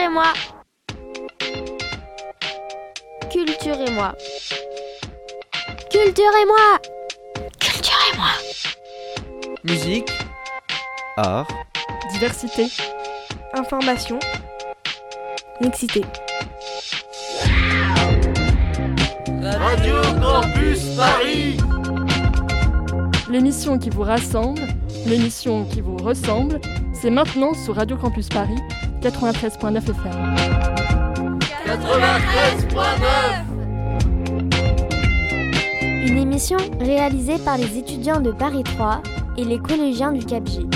Culturez-moi Culturez-moi Culturez-moi Culturez-moi Musique, art, diversité, information, mixité. Radio Campus Paris. L'émission qui vous rassemble, l'émission qui vous ressemble, c'est maintenant sur Radio Campus Paris 93.9 FM. 93.9 Une émission réalisée par les étudiants de Paris 3 et les collégiens du CAPG.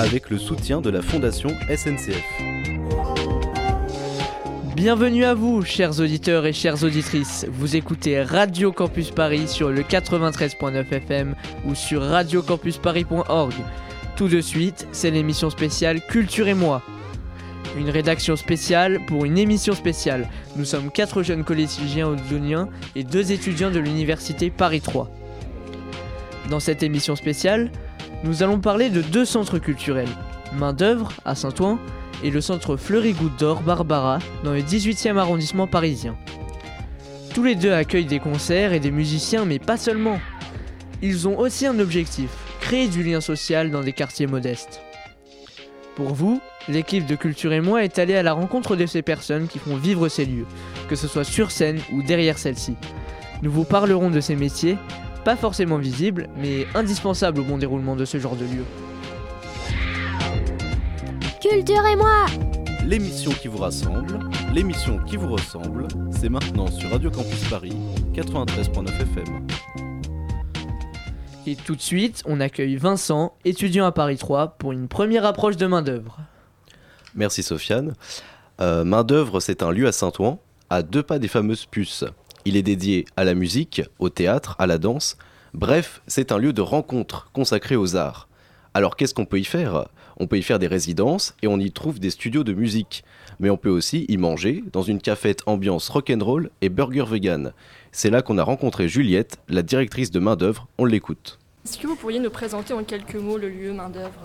Avec le soutien de la Fondation SNCF. Bienvenue à vous, chers auditeurs et chères auditrices. Vous écoutez Radio Campus Paris sur le 93.9 FM ou sur radiocampusparis.org. Tout de suite, c'est l'émission spéciale Culture et moi. Une rédaction spéciale pour une émission spéciale. Nous sommes quatre jeunes collégiens oudoniens et deux étudiants de l'université Paris 3. Dans cette émission spéciale, nous allons parler de deux centres culturels. Main d'œuvre à Saint-Ouen et le centre Fleury Goutte d'Or Barbara dans le 18e arrondissement parisien. Tous les deux accueillent des concerts et des musiciens, mais pas seulement. Ils ont aussi un objectif, créer du lien social dans des quartiers modestes. Pour vous, l'équipe de Culture et moi est allée à la rencontre de ces personnes qui font vivre ces lieux, que ce soit sur scène ou derrière celle-ci. Nous vous parlerons de ces métiers, pas forcément visibles, mais indispensables au bon déroulement de ce genre de lieu. Culturez-moi L'émission qui vous rassemble, l'émission qui vous ressemble, c'est maintenant sur Radio Campus Paris 93.9 FM. Et tout de suite, on accueille Vincent, étudiant à Paris 3, pour une première approche de main-d'œuvre. Merci Sofiane. Euh, main d'œuvre, c'est un lieu à Saint-Ouen, à deux pas des fameuses puces. Il est dédié à la musique, au théâtre, à la danse. Bref, c'est un lieu de rencontre consacré aux arts. Alors qu'est-ce qu'on peut y faire? On peut y faire des résidences et on y trouve des studios de musique. Mais on peut aussi y manger dans une cafette ambiance rock'n'roll et burger vegan. C'est là qu'on a rencontré Juliette, la directrice de main d'œuvre. On l'écoute. Est-ce que vous pourriez nous présenter en quelques mots le lieu main d'œuvre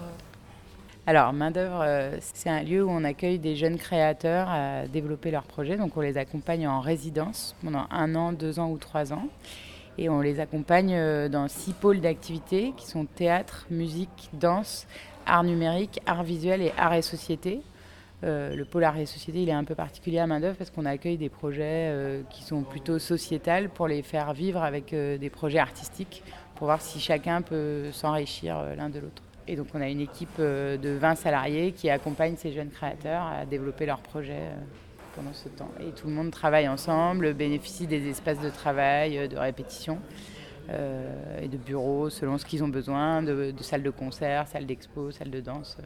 alors, Main d'œuvre, euh, c'est un lieu où on accueille des jeunes créateurs à développer leurs projets. Donc, on les accompagne en résidence pendant un an, deux ans ou trois ans. Et on les accompagne euh, dans six pôles d'activité qui sont théâtre, musique, danse, art numérique, art visuel et art et société. Euh, le pôle art et société, il est un peu particulier à main d'œuvre parce qu'on accueille des projets qui sont plutôt sociétals pour les faire vivre avec des projets artistiques pour voir si chacun peut s'enrichir l'un de l'autre. Et donc on a une équipe euh, de 20 salariés qui accompagne ces jeunes créateurs à développer leurs projets euh, pendant ce temps. Et tout le monde travaille ensemble, bénéficie des espaces de travail, euh, de répétition et de bureaux selon ce qu'ils ont besoin, de, de salles de concert, salles d'expo, salles de danse.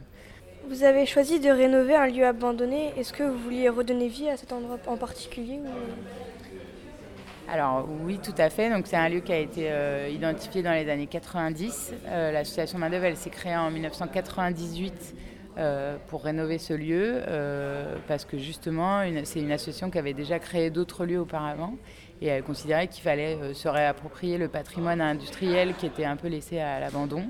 Vous avez choisi de rénover un lieu abandonné. Est-ce que vous vouliez redonner vie à cet endroit en particulier ou... Alors oui, tout à fait. Donc c'est un lieu qui a été euh, identifié dans les années 90. Euh, L'association Main elle s'est créée en 1998 euh, pour rénover ce lieu parce que justement, c'est une association qui avait déjà créé d'autres lieux auparavant et elle considérait qu'il fallait se réapproprier le patrimoine industriel qui était un peu laissé à l'abandon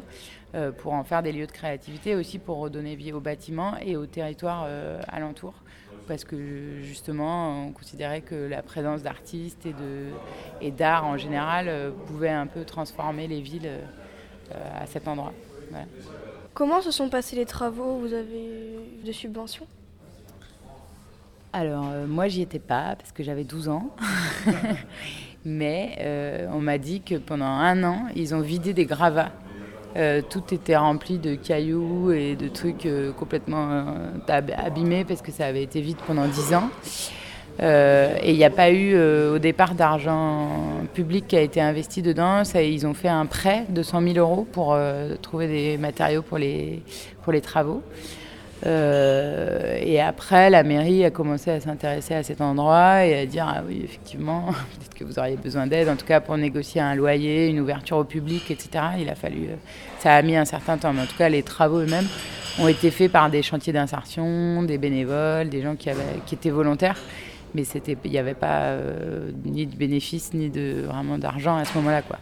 pour en faire des lieux de créativité, aussi pour redonner vie aux bâtiments et aux territoires euh, alentours parce que justement on considérait que la présence d'artistes et de et d'art en général euh, pouvait un peu transformer les villes euh, à cet endroit. Voilà. Comment se sont passés les travaux? Vous avez eu de subventions? Alors euh, moi j'y étais pas parce que j'avais 12 ans. Mais euh, on m'a dit que pendant un an, ils ont vidé des gravats. Euh, tout était rempli de cailloux et de trucs euh, complètement euh, ab- abîmés parce que ça avait été vide pendant 10 ans. Et il n'y a pas eu au départ d'argent public qui a été investi dedans. Ils ont fait un prêt de 100 000 euros pour trouver des matériaux pour les travaux. Euh, et après, la mairie a commencé à s'intéresser à cet endroit et à dire ah oui, effectivement, peut-être que vous auriez besoin d'aide, en tout cas pour négocier un loyer, une ouverture au public, etc. Il a fallu, euh, ça a mis un certain temps, mais en tout cas, les travaux eux-mêmes ont été faits par des chantiers d'insertion, des bénévoles, des gens qui, avaient, qui étaient volontaires. Mais il n'y avait pas euh, ni de bénéfices ni de vraiment d'argent à ce moment-là, quoi.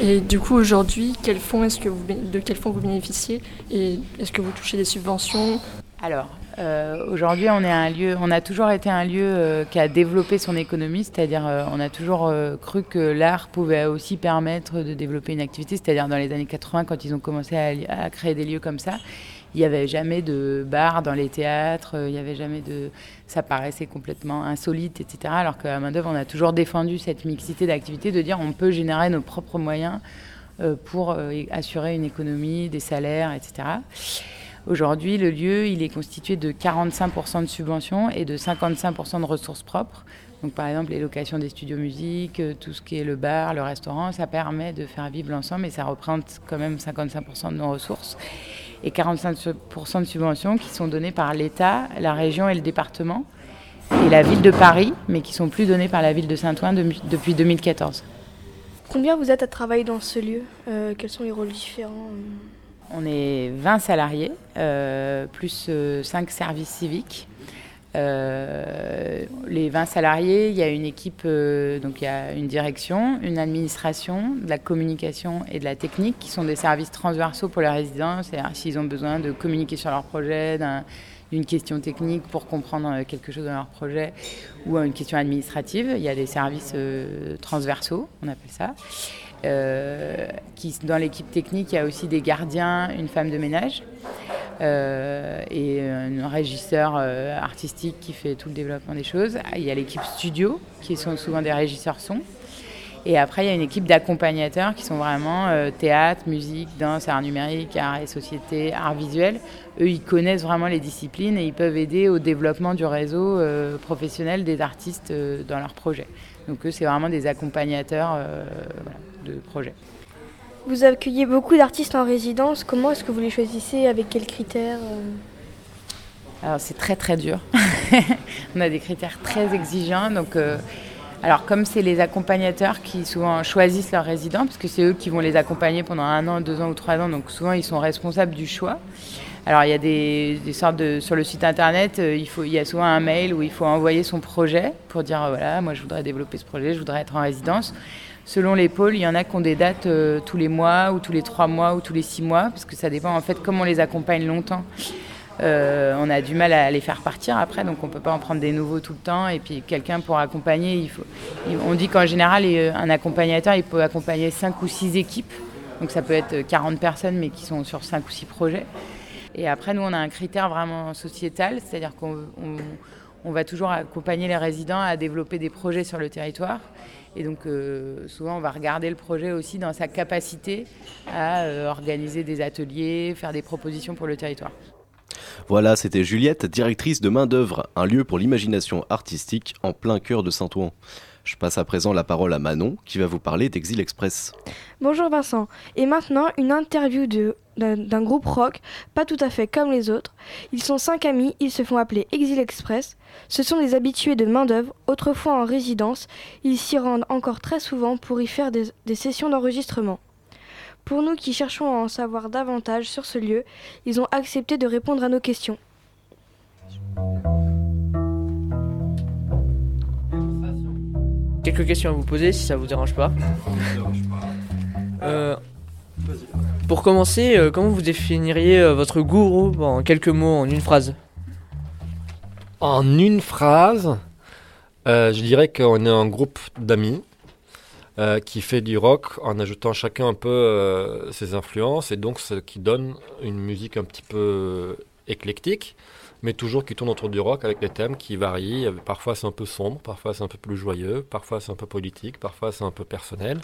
Et du coup, aujourd'hui, quel fonds est-ce que vous, de quel fonds vous bénéficiez Et est-ce que vous touchez des subventions? Alors, euh, aujourd'hui, on est un lieu, on a toujours été un lieu euh, qui a développé son économie, c'est-à-dire euh, on a toujours cru que l'art pouvait aussi permettre de développer une activité, c'est-à-dire dans les années 80, quand ils ont commencé à, créer des lieux comme ça, il n'y avait jamais de bar dans les théâtres, il n'y avait jamais de, ça paraissait complètement insolite, etc. Alors qu'à main d'œuvre, on a toujours défendu cette mixité d'activités, de dire on peut générer nos propres moyens pour assurer une économie, des salaires, etc. Aujourd'hui, le lieu, il est constitué de 45% de subventions et de 55% de ressources propres. Donc, par exemple, les locations des studios musique, euh, tout ce qui est le bar, le restaurant, ça permet de faire vivre l'ensemble et ça représente quand même 55% de nos ressources. Et 45% de subventions qui sont données par l'État, la région et le département et la ville de Paris, mais qui sont plus données par la ville de Saint-Ouen depuis 2014. Combien vous êtes à travailler dans ce lieu euh, Quels sont les rôles différents on est 20 salariés, euh, plus 5 euh, services civiques. Euh, les 20 salariés, il y a une équipe, donc il y a une direction, une administration, de la communication et de la technique qui sont des services transversaux pour les résidents. C'est-à-dire s'ils ont besoin de communiquer sur leur projet, d'une question technique pour comprendre quelque chose dans leur projet ou une question administrative, il y a des services transversaux, on appelle ça. Euh, qui, dans l'équipe technique, il y a aussi des gardiens, une femme de ménage euh, et un régisseur euh, artistique qui fait tout le développement des choses. Il y a l'équipe studio, qui sont souvent des régisseurs son. Et après, il y a une équipe d'accompagnateurs qui sont vraiment théâtre, musique, danse, art numérique, art et société, art visuel. Eux, ils connaissent vraiment les disciplines et ils peuvent aider au développement du réseau professionnel des artistes dans leurs projets. Donc eux, c'est vraiment des accompagnateurs de projet. Vous accueillez beaucoup d'artistes en résidence. Comment est-ce que vous les choisissez? Avec quels critères euh? Alors c'est très très dur. On a des critères très exigeants. Donc, euh, alors comme c'est les accompagnateurs qui souvent choisissent leurs résidents, parce que c'est eux qui vont les accompagner pendant un an, deux ans ou trois ans, donc souvent ils sont responsables du choix. Alors il y a des, sortes de sur le site internet, euh, il faut il y a souvent un mail où il faut envoyer son projet pour dire voilà moi je voudrais développer ce projet, je voudrais être en résidence selon les pôles, il y en a qui ont des dates euh, tous les mois ou tous les trois mois ou tous les six mois, parce que ça dépend en fait comment on les accompagne longtemps. Euh, on a du mal à les faire partir après, donc on ne peut pas en prendre des nouveaux tout le temps. Et puis quelqu'un pour accompagner, il faut, on dit qu'en général, un accompagnateur, il peut accompagner cinq ou six équipes. Donc ça peut être 40 personnes, mais qui sont sur cinq ou six projets. Et après, nous, on a un critère vraiment sociétal, c'est-à-dire qu'on on va toujours accompagner les résidents à développer des projets sur le territoire. Et donc, euh, souvent, on va regarder le projet aussi dans sa capacité à euh, organiser des ateliers, faire des propositions pour le territoire. Voilà, c'était Juliette, directrice de Main-d'œuvre, un lieu pour l'imagination artistique en plein cœur de Saint-Ouen. Je passe à présent la parole à Manon qui va vous parler d'Exil Express. Bonjour Vincent. Et maintenant, une interview d'un groupe rock, pas tout à fait comme les autres. Ils sont cinq amis, ils se font appeler Exil Express. Ce sont des habitués de main-d'œuvre, autrefois en résidence. Ils s'y rendent encore très souvent pour y faire des, des sessions d'enregistrement. Pour nous qui cherchons à en savoir davantage sur ce lieu, ils ont accepté de répondre à nos questions. Quelques questions à vous poser si ça vous dérange pas. Euh, pour commencer, euh, comment vous définiriez euh, votre gourou en quelques mots, en une phrase? En une phrase, je dirais qu'on est un groupe d'amis qui fait du rock en ajoutant chacun un peu ses influences et donc ce qui donne une musique un petit peu éclectique mais toujours qui tourne autour du rock avec des thèmes qui varient. Parfois c'est un peu sombre, parfois c'est un peu plus joyeux, parfois c'est un peu politique, parfois c'est un peu personnel.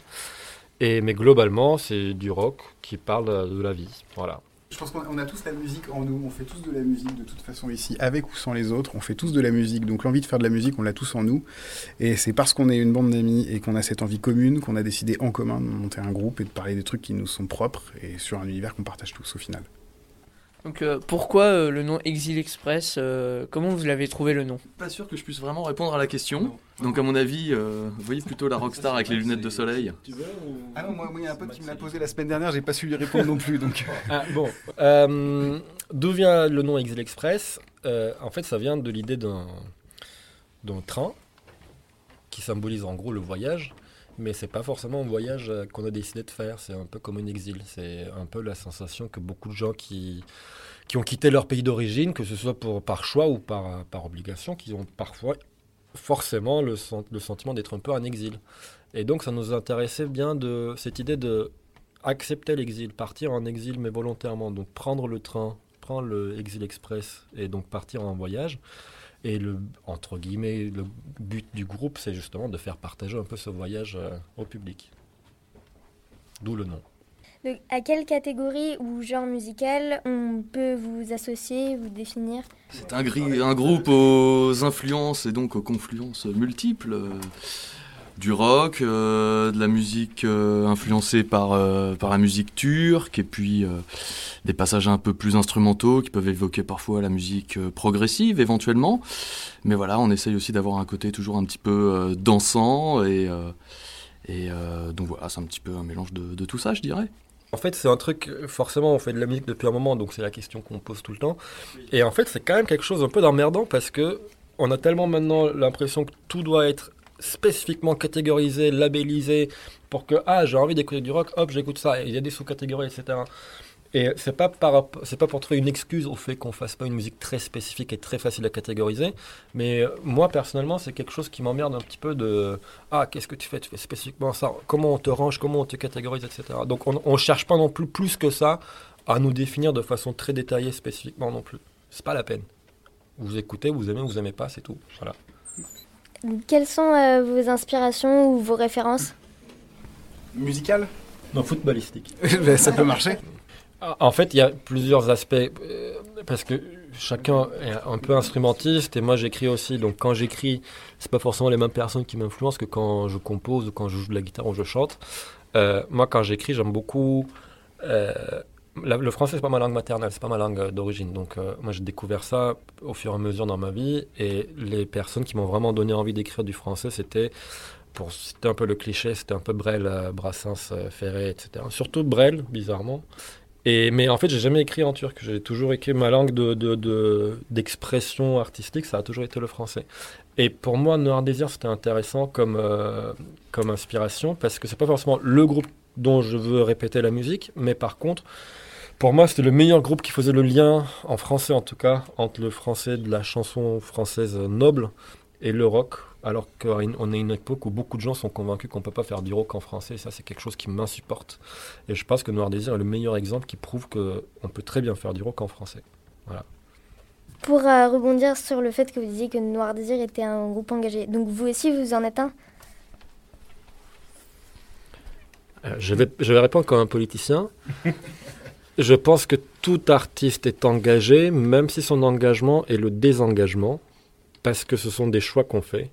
Et, mais globalement, c'est du rock qui parle de la vie. Voilà. Je pense qu'on a tous la musique en nous, on fait tous de la musique de toute façon ici, avec ou sans les autres, on fait tous de la musique. Donc l'envie de faire de la musique, on l'a tous en nous. Et c'est parce qu'on est une bande d'amis et qu'on a cette envie commune qu'on a décidé en commun de monter un groupe et de parler des trucs qui nous sont propres et sur un univers qu'on partage tous au final. Donc euh, pourquoi euh, le nom Exil Express euh, Comment vous l'avez trouvé le nom? Pas sûr que je puisse vraiment répondre à la question. Donc à mon avis, vous voyez plutôt la rockstar avec les lunettes de soleil. Ah non, moi il y a un pote qui me l'a posé la semaine dernière, j'ai pas su lui répondre non plus. Donc. Ah, bon, d'où vient le nom Exil Express? En fait, ça vient de l'idée d'un train qui symbolise en gros le voyage mais c'est pas forcément un voyage qu'on a décidé de faire. C'est un peu comme un exil. C'est un peu la sensation que beaucoup de gens qui, qui ont quitté leur pays d'origine, que ce soit pour, par choix ou par, par obligation, qui ont parfois forcément le, le sentiment d'être un peu en exil. Et donc ça nous intéressait bien de cette idée de accepter l'exil, partir en exil mais volontairement, donc prendre le train, prendre le exil express et donc partir en voyage. Et le entre guillemets le but du groupe, c'est justement de faire partager un peu ce voyage euh, au public. D'où le nom. Donc, à quelle catégorie ou genre musical on peut vous associer, vous définir? C'est un, un, groupe aux influences et donc aux confluences multiples du rock, euh, de la musique euh, influencée par, euh, par la musique turque, et puis des passages un peu plus instrumentaux qui peuvent évoquer parfois la musique progressive éventuellement. Mais voilà, on essaye aussi d'avoir un côté toujours un petit peu dansant, et, donc voilà, c'est un petit peu un mélange de, de tout ça, je dirais. En fait, c'est un truc, forcément, on fait de la musique depuis un moment, donc c'est la question qu'on pose tout le temps. Et en fait, c'est quand même quelque chose un peu d'emmerdant parce que on a tellement maintenant l'impression que tout doit être spécifiquement catégorisé, labellisé, pour que, ah, j'ai envie d'écouter du rock, hop, j'écoute ça. il y a des sous-catégories, etc. Et c'est pas par, c'est pas pour trouver une excuse au fait qu'on fasse pas une musique très spécifique et très facile à catégoriser, mais moi personnellement c'est quelque chose qui m'emmerde un petit peu de ah qu'est-ce que tu fais, tu fais spécifiquement ça, comment on te range, comment on te catégorise, etc. Donc on, on cherche pas non plus plus que ça à nous définir de façon très détaillée spécifiquement non plus. C'est pas la peine. Vous écoutez, vous aimez, vous aimez pas, c'est tout. Voilà. Quelles sont euh, vos inspirations ou vos références Musicales Non, footballistique. ça peut marcher. Ah, en fait, il y a plusieurs aspects, euh, parce que chacun est un peu instrumentiste, et moi j'écris aussi, donc quand j'écris, c'est pas forcément les mêmes personnes qui m'influencent que quand je compose ou quand je joue de la guitare ou je chante. Euh, moi quand j'écris, j'aime beaucoup le français, c'est pas ma langue maternelle, c'est pas ma langue d'origine. Donc, euh, moi, j'ai découvert ça au fur et à mesure dans ma vie. Et les personnes qui m'ont vraiment donné envie d'écrire du français, c'était, pour c'était un peu le cliché, c'était un peu Brel, euh, Brassens, euh, Ferré, etc. Surtout Brel, bizarrement. Et, mais en fait, j'ai jamais écrit en turc. J'ai toujours écrit ma langue de, d'expression artistique, ça a toujours été le français. Et pour moi, Noir Désir, c'était intéressant comme, comme inspiration parce que c'est pas forcément le groupe dont je veux répéter la musique, mais par contre, pour moi, c'était le meilleur groupe qui faisait le lien, en français en tout cas, entre le français de la chanson française noble et le rock, alors qu'on est une époque où beaucoup de gens sont convaincus qu'on ne peut pas faire du rock en français, et ça c'est quelque chose qui m'insupporte. Et je pense que Noir Désir est le meilleur exemple qui prouve qu'on peut très bien faire du rock en français. Voilà. Pour euh, rebondir sur le fait que vous disiez que Noir Désir était un groupe engagé, donc vous aussi vous en êtes un? Euh, je, vais, je vais répondre comme un politicien. Je pense que tout artiste est engagé, même si son engagement est le désengagement, parce que ce sont des choix qu'on fait.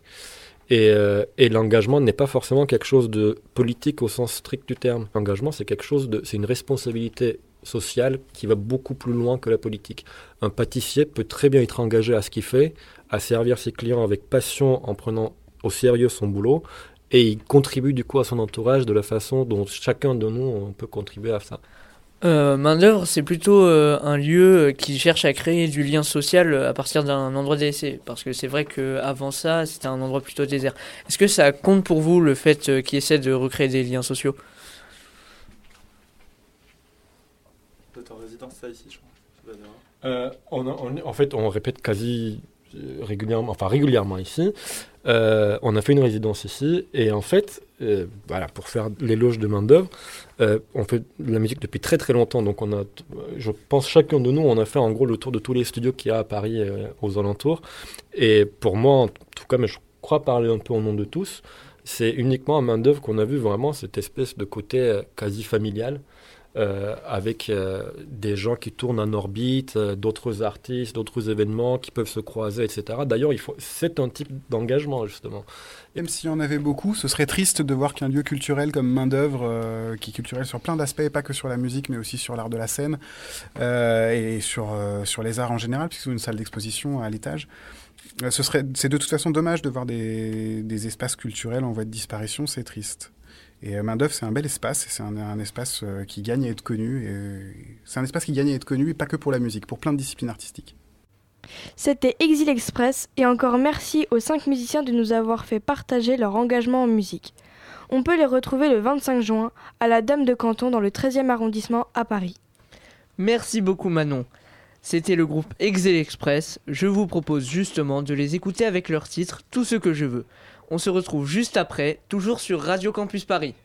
Et, euh, et l'engagement n'est pas forcément quelque chose de politique au sens strict du terme. L'engagement, c'est quelque chose de, c'est une responsabilité sociale qui va beaucoup plus loin que la politique. Un pâtissier peut très bien être engagé à ce qu'il fait, à servir ses clients avec passion en prenant au sérieux son boulot, et il contribue du coup à son entourage de la façon dont chacun de nous peut contribuer à ça. Euh, main d'œuvre, c'est plutôt euh, un lieu qui cherche à créer du lien social à partir d'un endroit délaissé. Parce que c'est vrai qu'avant ça, c'était un endroit plutôt désert. Est-ce que ça compte pour vous le fait euh, qu'il essaie de recréer des liens sociaux? En résidence, ça ici, je crois. en fait, on répète quasi régulièrement, enfin régulièrement ici. Euh, on a fait une résidence ici et en fait, euh, voilà, pour faire l'éloge de main d'œuvre, euh, on fait de la musique depuis très très longtemps. Donc on a, je pense chacun de nous, on a fait en gros le tour de tous les studios qu'il y a à Paris aux alentours. Et pour moi, en tout cas, mais je crois parler un peu au nom de tous, c'est uniquement à main d'œuvre qu'on a vu vraiment cette espèce de côté quasi familial. Euh, avec euh, des gens qui tournent en orbite, euh, d'autres artistes, d'autres événements qui peuvent se croiser, etc. D'ailleurs, c'est un type d'engagement justement. Même s'il y en avait beaucoup, ce serait triste de voir qu'un lieu culturel comme main d'œuvre, qui est culturel sur plein d'aspects, pas que sur la musique, mais aussi sur l'art de la scène et sur sur les arts en général, puisque c'est une salle d'exposition à l'étage. Ce serait, c'est de toute façon dommage de voir des, des espaces culturels en voie de disparition, c'est triste. Et euh, main d'œuvre, c'est un bel espace, c'est un, espace euh, qui gagne à être connu. C'est un espace qui gagne à être connu, et pas que pour la musique, pour plein de disciplines artistiques. C'était Exil Express, et encore merci aux cinq musiciens de nous avoir fait partager leur engagement en musique. On peut les retrouver le 25 juin à la Dame de Canton dans le 13e arrondissement à Paris. Merci beaucoup Manon. C'était le groupe Exil Express. Je vous propose justement de les écouter avec leur titre Tout ce que je veux. On se retrouve juste après, toujours sur Radio Campus Paris.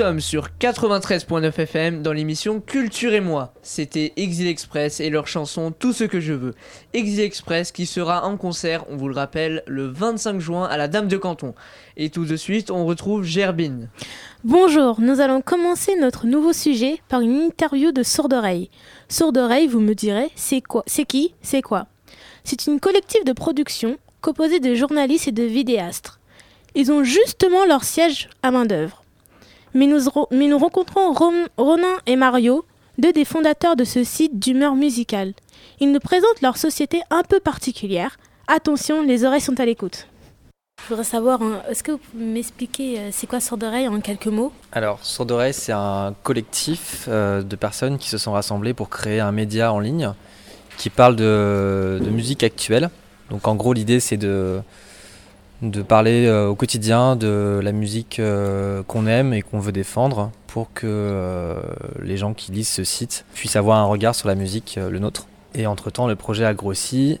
Nous sommes sur 93.9 FM dans l'émission Culture et moi. C'était Exil Express et leur chanson Tout ce que je veux. Exil Express qui sera en concert, on vous le rappelle, le 25 juin à la Dame de Canton. Et tout de suite, on retrouve Gerbine. Bonjour, nous allons commencer notre nouveau sujet par une interview de Sourdoreille. Sourdoreille, vous me direz, c'est quoi C'est qui C'est quoi? C'est une collective de production composée de journalistes et de vidéastes. Ils ont justement leur siège à main-d'œuvre mais nous, rencontrons Ronin et Mario, deux des fondateurs de ce site d'humeur musicale. Ils nous présentent leur société un peu particulière. Attention, les oreilles sont à l'écoute. Je voudrais savoir, hein, est-ce que vous pouvez m'expliquer euh, c'est quoi Sourd'Oreille en quelques mots? Alors, Sourd'Oreille, c'est un collectif euh, de personnes qui se sont rassemblées pour créer un média en ligne qui parle de musique actuelle. Donc, en gros, l'idée, c'est de, de parler euh, au quotidien de la musique euh, qu'on aime et qu'on veut défendre pour que euh, les gens qui lisent ce site puissent avoir un regard sur la musique, le nôtre. Et entre-temps, le projet a grossi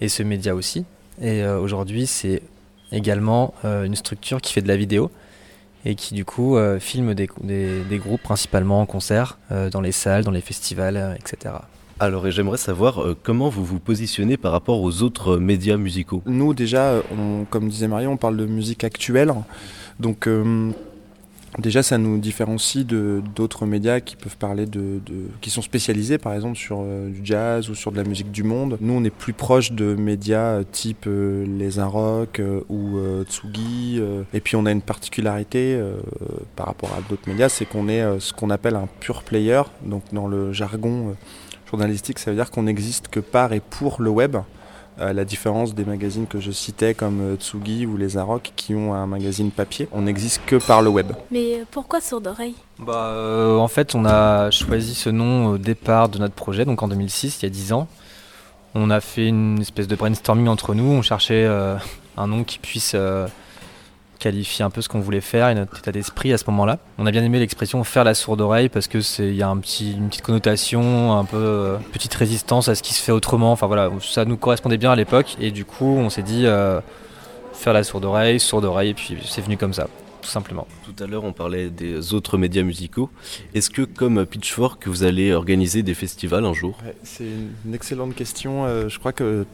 et ce média aussi. Et aujourd'hui, c'est également une structure qui fait de la vidéo et qui du coup filme des, groupes principalement en concert, dans les salles, dans les festivals, etc. Alors, et j'aimerais savoir euh, comment vous vous positionnez par rapport aux autres euh, médias musicaux? Nous, déjà, on, comme disait Marie, on parle de musique actuelle. Donc, euh, déjà, ça nous différencie de d'autres médias qui peuvent parler de, qui sont spécialisés, par exemple, sur euh, du jazz ou sur de la musique du monde. Nous, on est plus proche de médias euh, type euh, Les euh, ou euh, Tsugi. euh. et puis, on a une particularité euh, par rapport à d'autres médias, c'est qu'on est euh, ce qu'on appelle un pure player. Donc, dans le jargon euh, journalistique, ça veut dire qu'on n'existe que par et pour le web. À la différence des magazines que je citais comme euh, Tsugi ou Les Arocs qui ont un magazine papier, on n'existe que par le web. Mais euh, pourquoi Sourd Oreille? Bah, euh, en fait, on a choisi ce nom au départ de notre projet, donc en 2006, il y a 10 ans. On a fait une espèce de brainstorming entre nous, on cherchait euh, un nom qui puisse euh, qualifier un peu ce qu'on voulait faire et notre état d'esprit à ce moment-là. On a bien aimé l'expression faire la sourde oreille parce que c'est il y a un petit, une petite connotation, un peu euh, petite résistance à ce qui se fait autrement. Enfin voilà, ça nous correspondait bien à l'époque et du coup on s'est dit euh, faire la sourde oreille, sourde oreille et puis c'est venu comme ça, tout simplement. Tout à l'heure, on parlait des autres médias musicaux. Est-ce que, comme Pitchfork, vous allez organiser des festivals un jour? Ouais, C'est une excellente question. Euh, je crois que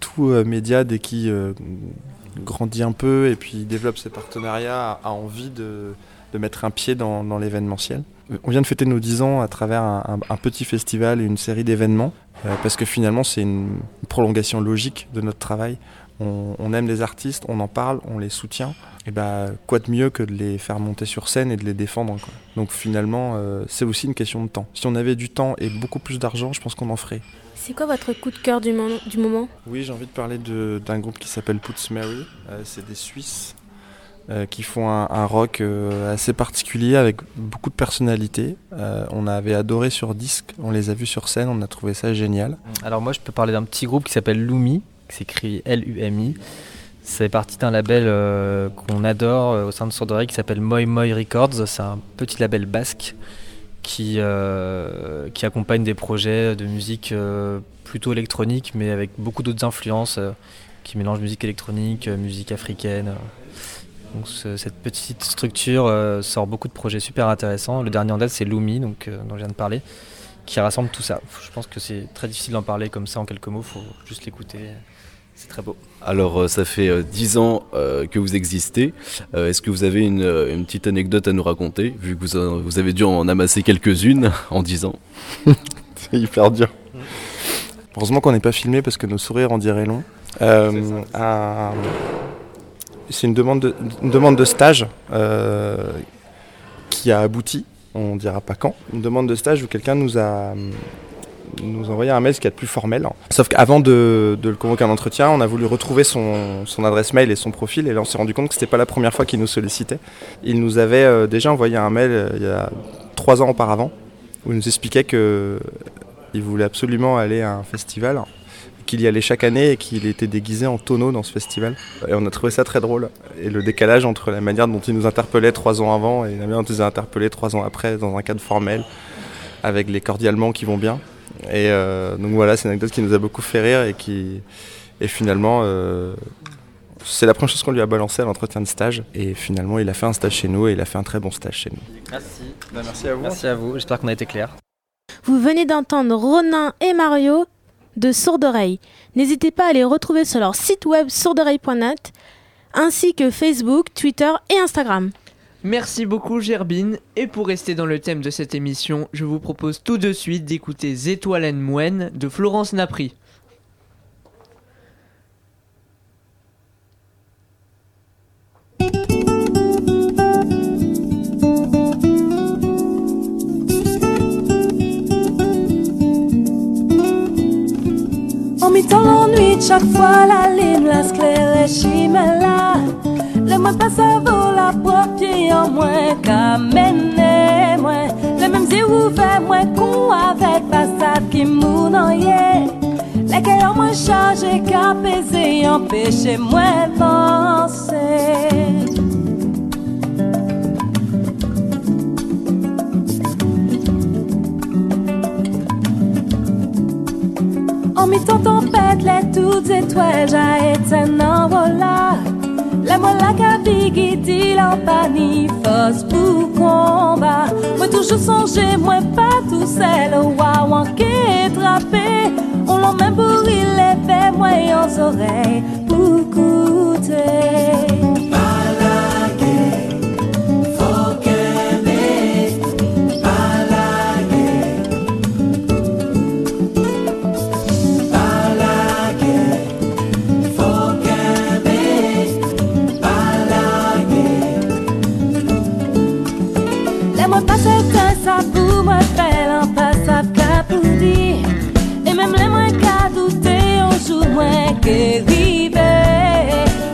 tout euh, média, dès qu'il euh, grandit un peu et puis développe ses partenariats, a, envie de, de mettre un pied dans, l'événementiel. On vient de fêter nos 10 ans à travers un, petit festival et une série d'événements, euh, parce que finalement c'est une prolongation logique de notre travail. On, aime les artistes, on en parle, on les soutient. Et bah, quoi de mieux que de les faire monter sur scène et de les défendre. Donc finalement, euh, c'est aussi une question de temps. Si on avait du temps et beaucoup plus d'argent, je pense qu'on en ferait. C'est quoi votre coup de cœur du, moment- du moment? Oui, j'ai envie de parler de- d'un groupe qui s'appelle Puts Mary. Euh, c'est des Suisses euh, qui font un, un rock euh, assez particulier avec beaucoup de personnalité. Euh, on avait adoré sur disque, on les a vus sur scène, on a trouvé ça génial. Alors moi je peux parler d'un petit groupe qui s'appelle Lumi, qui s'écrit L-U-M-I. C'est parti d'un label euh, qu'on adore euh, au sein de Sourd Oreille qui s'appelle Moi Moi Records. C'est un petit label basque qui, euh, qui accompagne des projets de musique euh, plutôt électronique mais avec beaucoup d'autres influences euh, qui mélangent musique électronique, musique africaine. Donc ce- cette petite structure sort beaucoup de projets super intéressants. Le dernier en date c'est Lumi donc, dont je viens de parler qui rassemble tout ça. Je pense que c'est très difficile d'en parler comme ça en quelques mots, faut juste l'écouter. C'est très beau. Alors, euh, ça fait euh, 10 ans euh, que vous existez. Euh, Est-ce que vous avez une, euh, une petite anecdote à nous raconter, vu que vous, en- vous avez dû en amasser quelques-unes en 10 ans? C'est hyper dur. Heureusement qu'on n'est pas filmé parce que nos sourires en diraient long. Euh, un- C'est une demande de, une demande de stage euh, qui a abouti, on dira pas quand. Une demande de stage où quelqu'un nous a nous a envoyé un mail ce qui est le plus formel. Sauf qu'avant de, de le convoquer à un entretien, on a voulu retrouver son, adresse mail et son profil et là on s'est rendu compte que c'était pas la première fois qu'il nous sollicitait. Il nous avait euh, déjà envoyé un mail euh, il y a trois ans auparavant où il nous expliquait que il voulait absolument aller à un festival, qu'il y allait chaque année et qu'il était déguisé en tonneau dans ce festival. Et on a trouvé ça très drôle. Et le décalage entre la manière dont il nous interpellait trois ans avant et la manière dont il nous a interpellé trois ans après dans un cadre formel, avec les cordialement qui vont bien. Et euh, donc voilà, c'est une anecdote qui nous a beaucoup fait rire et qui, et finalement, euh, c'est la première chose qu'on lui a balancé à l'entretien de stage. Et finalement, il a fait un stage chez nous et il a fait un très bon stage chez nous. Merci. merci à vous. Merci à vous. J'espère qu'on a été clair. Vous venez d'entendre Ronin et Mario de Sourd Oreille. N'hésitez pas à les retrouver sur leur site web sourdoreille.net ainsi que Facebook, Twitter et Instagram. Merci beaucoup Gerbine. Et pour rester dans le thème de cette émission, je vous propose tout de suite d'écouter Zétoile and Moine de Florence Napri. En chaque fois la la. Le moins pas ça vaut la propre en moins qu'à mener moins. Le même yeux ouvert, moins con avec façade qui moune en yé. Lesquels en moins chargé qu'à peser, empêcher moins penser. En mi-temps tempête, les toutes étoiles, j'ai été en voilà. La mola qui dit l'empanie, force pour combat. Moi toujours songer, moi pas tout seul, waouh, en trappé. On l'emmène pour il les fait, moi aux oreilles, pour coûter. mwen ke rive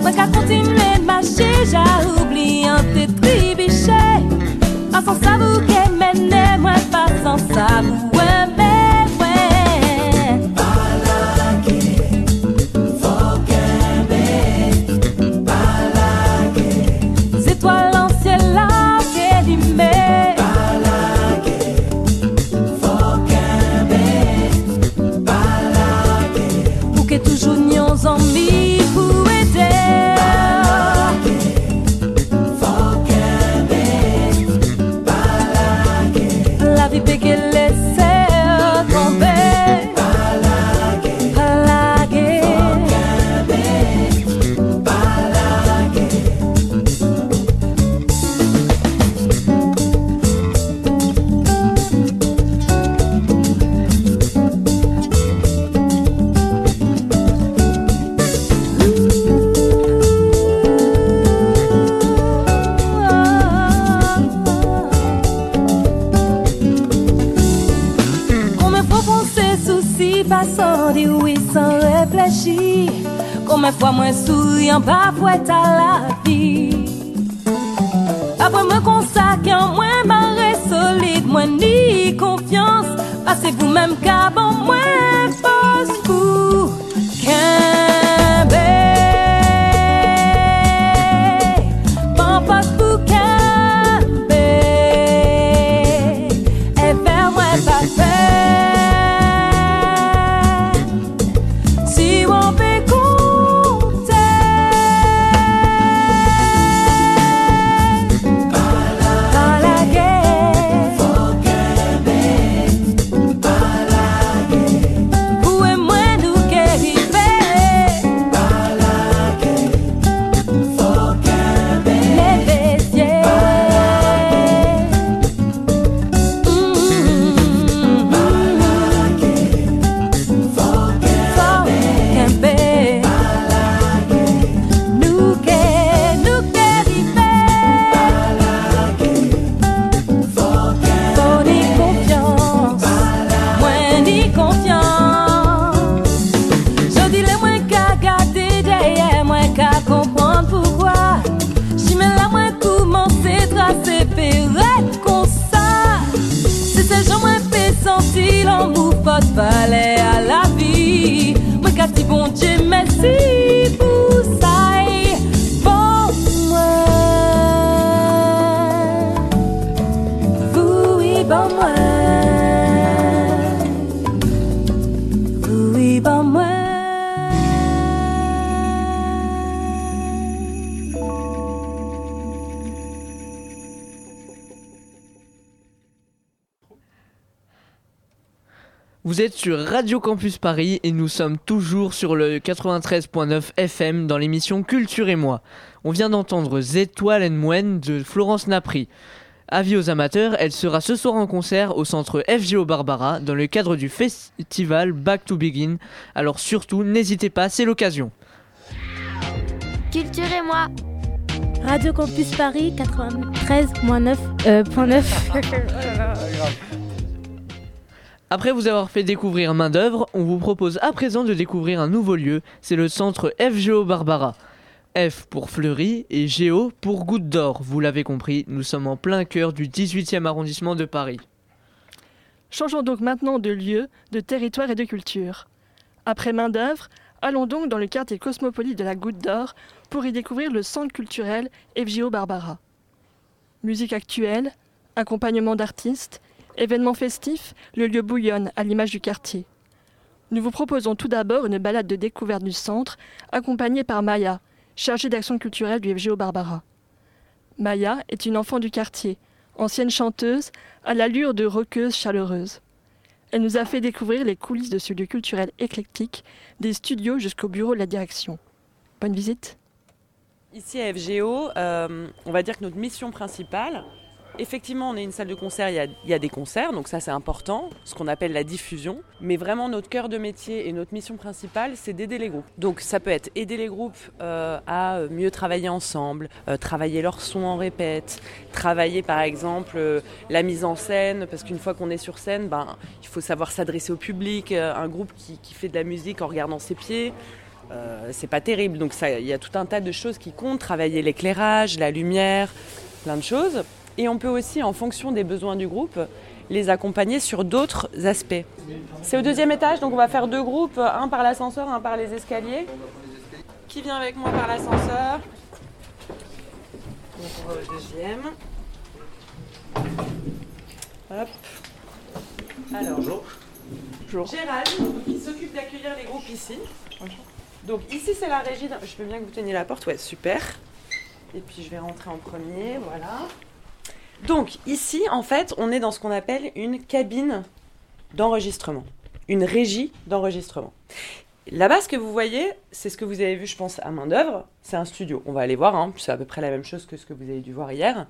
Mwen ka kontinue mache, ja oubli an te tribiche. Pasan sa bouke Radio Campus Paris et nous sommes toujours sur le 93.9 FM dans l'émission Culture et moi. On vient d'entendre Zétoile and Moine de Florence Napri. Avis aux amateurs, elle sera ce soir en concert au centre FGO Barbara dans le cadre du festival Back to Begin. Alors surtout, n'hésitez pas, c'est l'occasion. Culture et moi. Radio Campus Paris 93.9. Euh, point neuf. Après vous avoir fait découvrir main d'œuvre, on vous propose à présent de découvrir un nouveau lieu, c'est le centre FGO Barbara. F pour Fleury et Géo pour Goutte d'Or. Vous l'avez compris, nous sommes en plein cœur du 18e arrondissement de Paris. Changeons donc maintenant de lieu, de territoire et de culture. Après main d'œuvre, allons donc dans le quartier cosmopolite de la Goutte d'Or pour y découvrir le centre culturel FGO Barbara. Musique actuelle, accompagnement d'artistes, événements festifs, le lieu bouillonne à l'image du quartier. Nous vous proposons tout d'abord une balade de découverte du centre, accompagnée par Maya, chargée d'action culturelle du FGO Barbara. Maya est une enfant du quartier, ancienne chanteuse, à l'allure de roqueuse chaleureuse. Elle nous a fait découvrir les coulisses de ce lieu culturel éclectique, des studios jusqu'au bureau de la direction. Bonne visite Ici à FGO, euh, on va dire que notre mission principale, effectivement, on est une salle de concert, il y a, des concerts, donc ça c'est important, ce qu'on appelle la diffusion. Mais vraiment, notre cœur de métier et notre mission principale, c'est d'aider les groupes. Donc ça peut être aider les groupes euh, à mieux travailler ensemble, euh, travailler leur son en répète, travailler par exemple euh, la mise en scène, parce qu'une fois qu'on est sur scène, ben, il faut savoir s'adresser au public. Euh, un groupe qui, fait de la musique en regardant ses pieds, euh, c'est pas terrible. Donc il y a tout un tas de choses qui comptent, travailler l'éclairage, la lumière, plein de choses. Et on peut aussi, en fonction des besoins du groupe, les accompagner sur d'autres aspects. C'est au deuxième étage, donc on va faire deux groupes, un par l'ascenseur, un par les escaliers. Qui vient avec moi par l'ascenseur? Donc on va au deuxième. Hop. Alors, Bonjour. Gérald, qui s'occupe d'accueillir les groupes ici. Donc ici c'est la régie. Je veux bien que vous teniez la porte, ouais, super. Et puis je vais rentrer en premier, voilà. Donc ici, en fait, on est dans ce qu'on appelle une cabine d'enregistrement, une régie d'enregistrement. Là-bas, ce que vous voyez, c'est ce que vous avez vu, je pense, à main d'œuvre. C'est un studio. On va aller voir. hein. C'est à peu près la même chose que ce que vous avez dû voir hier.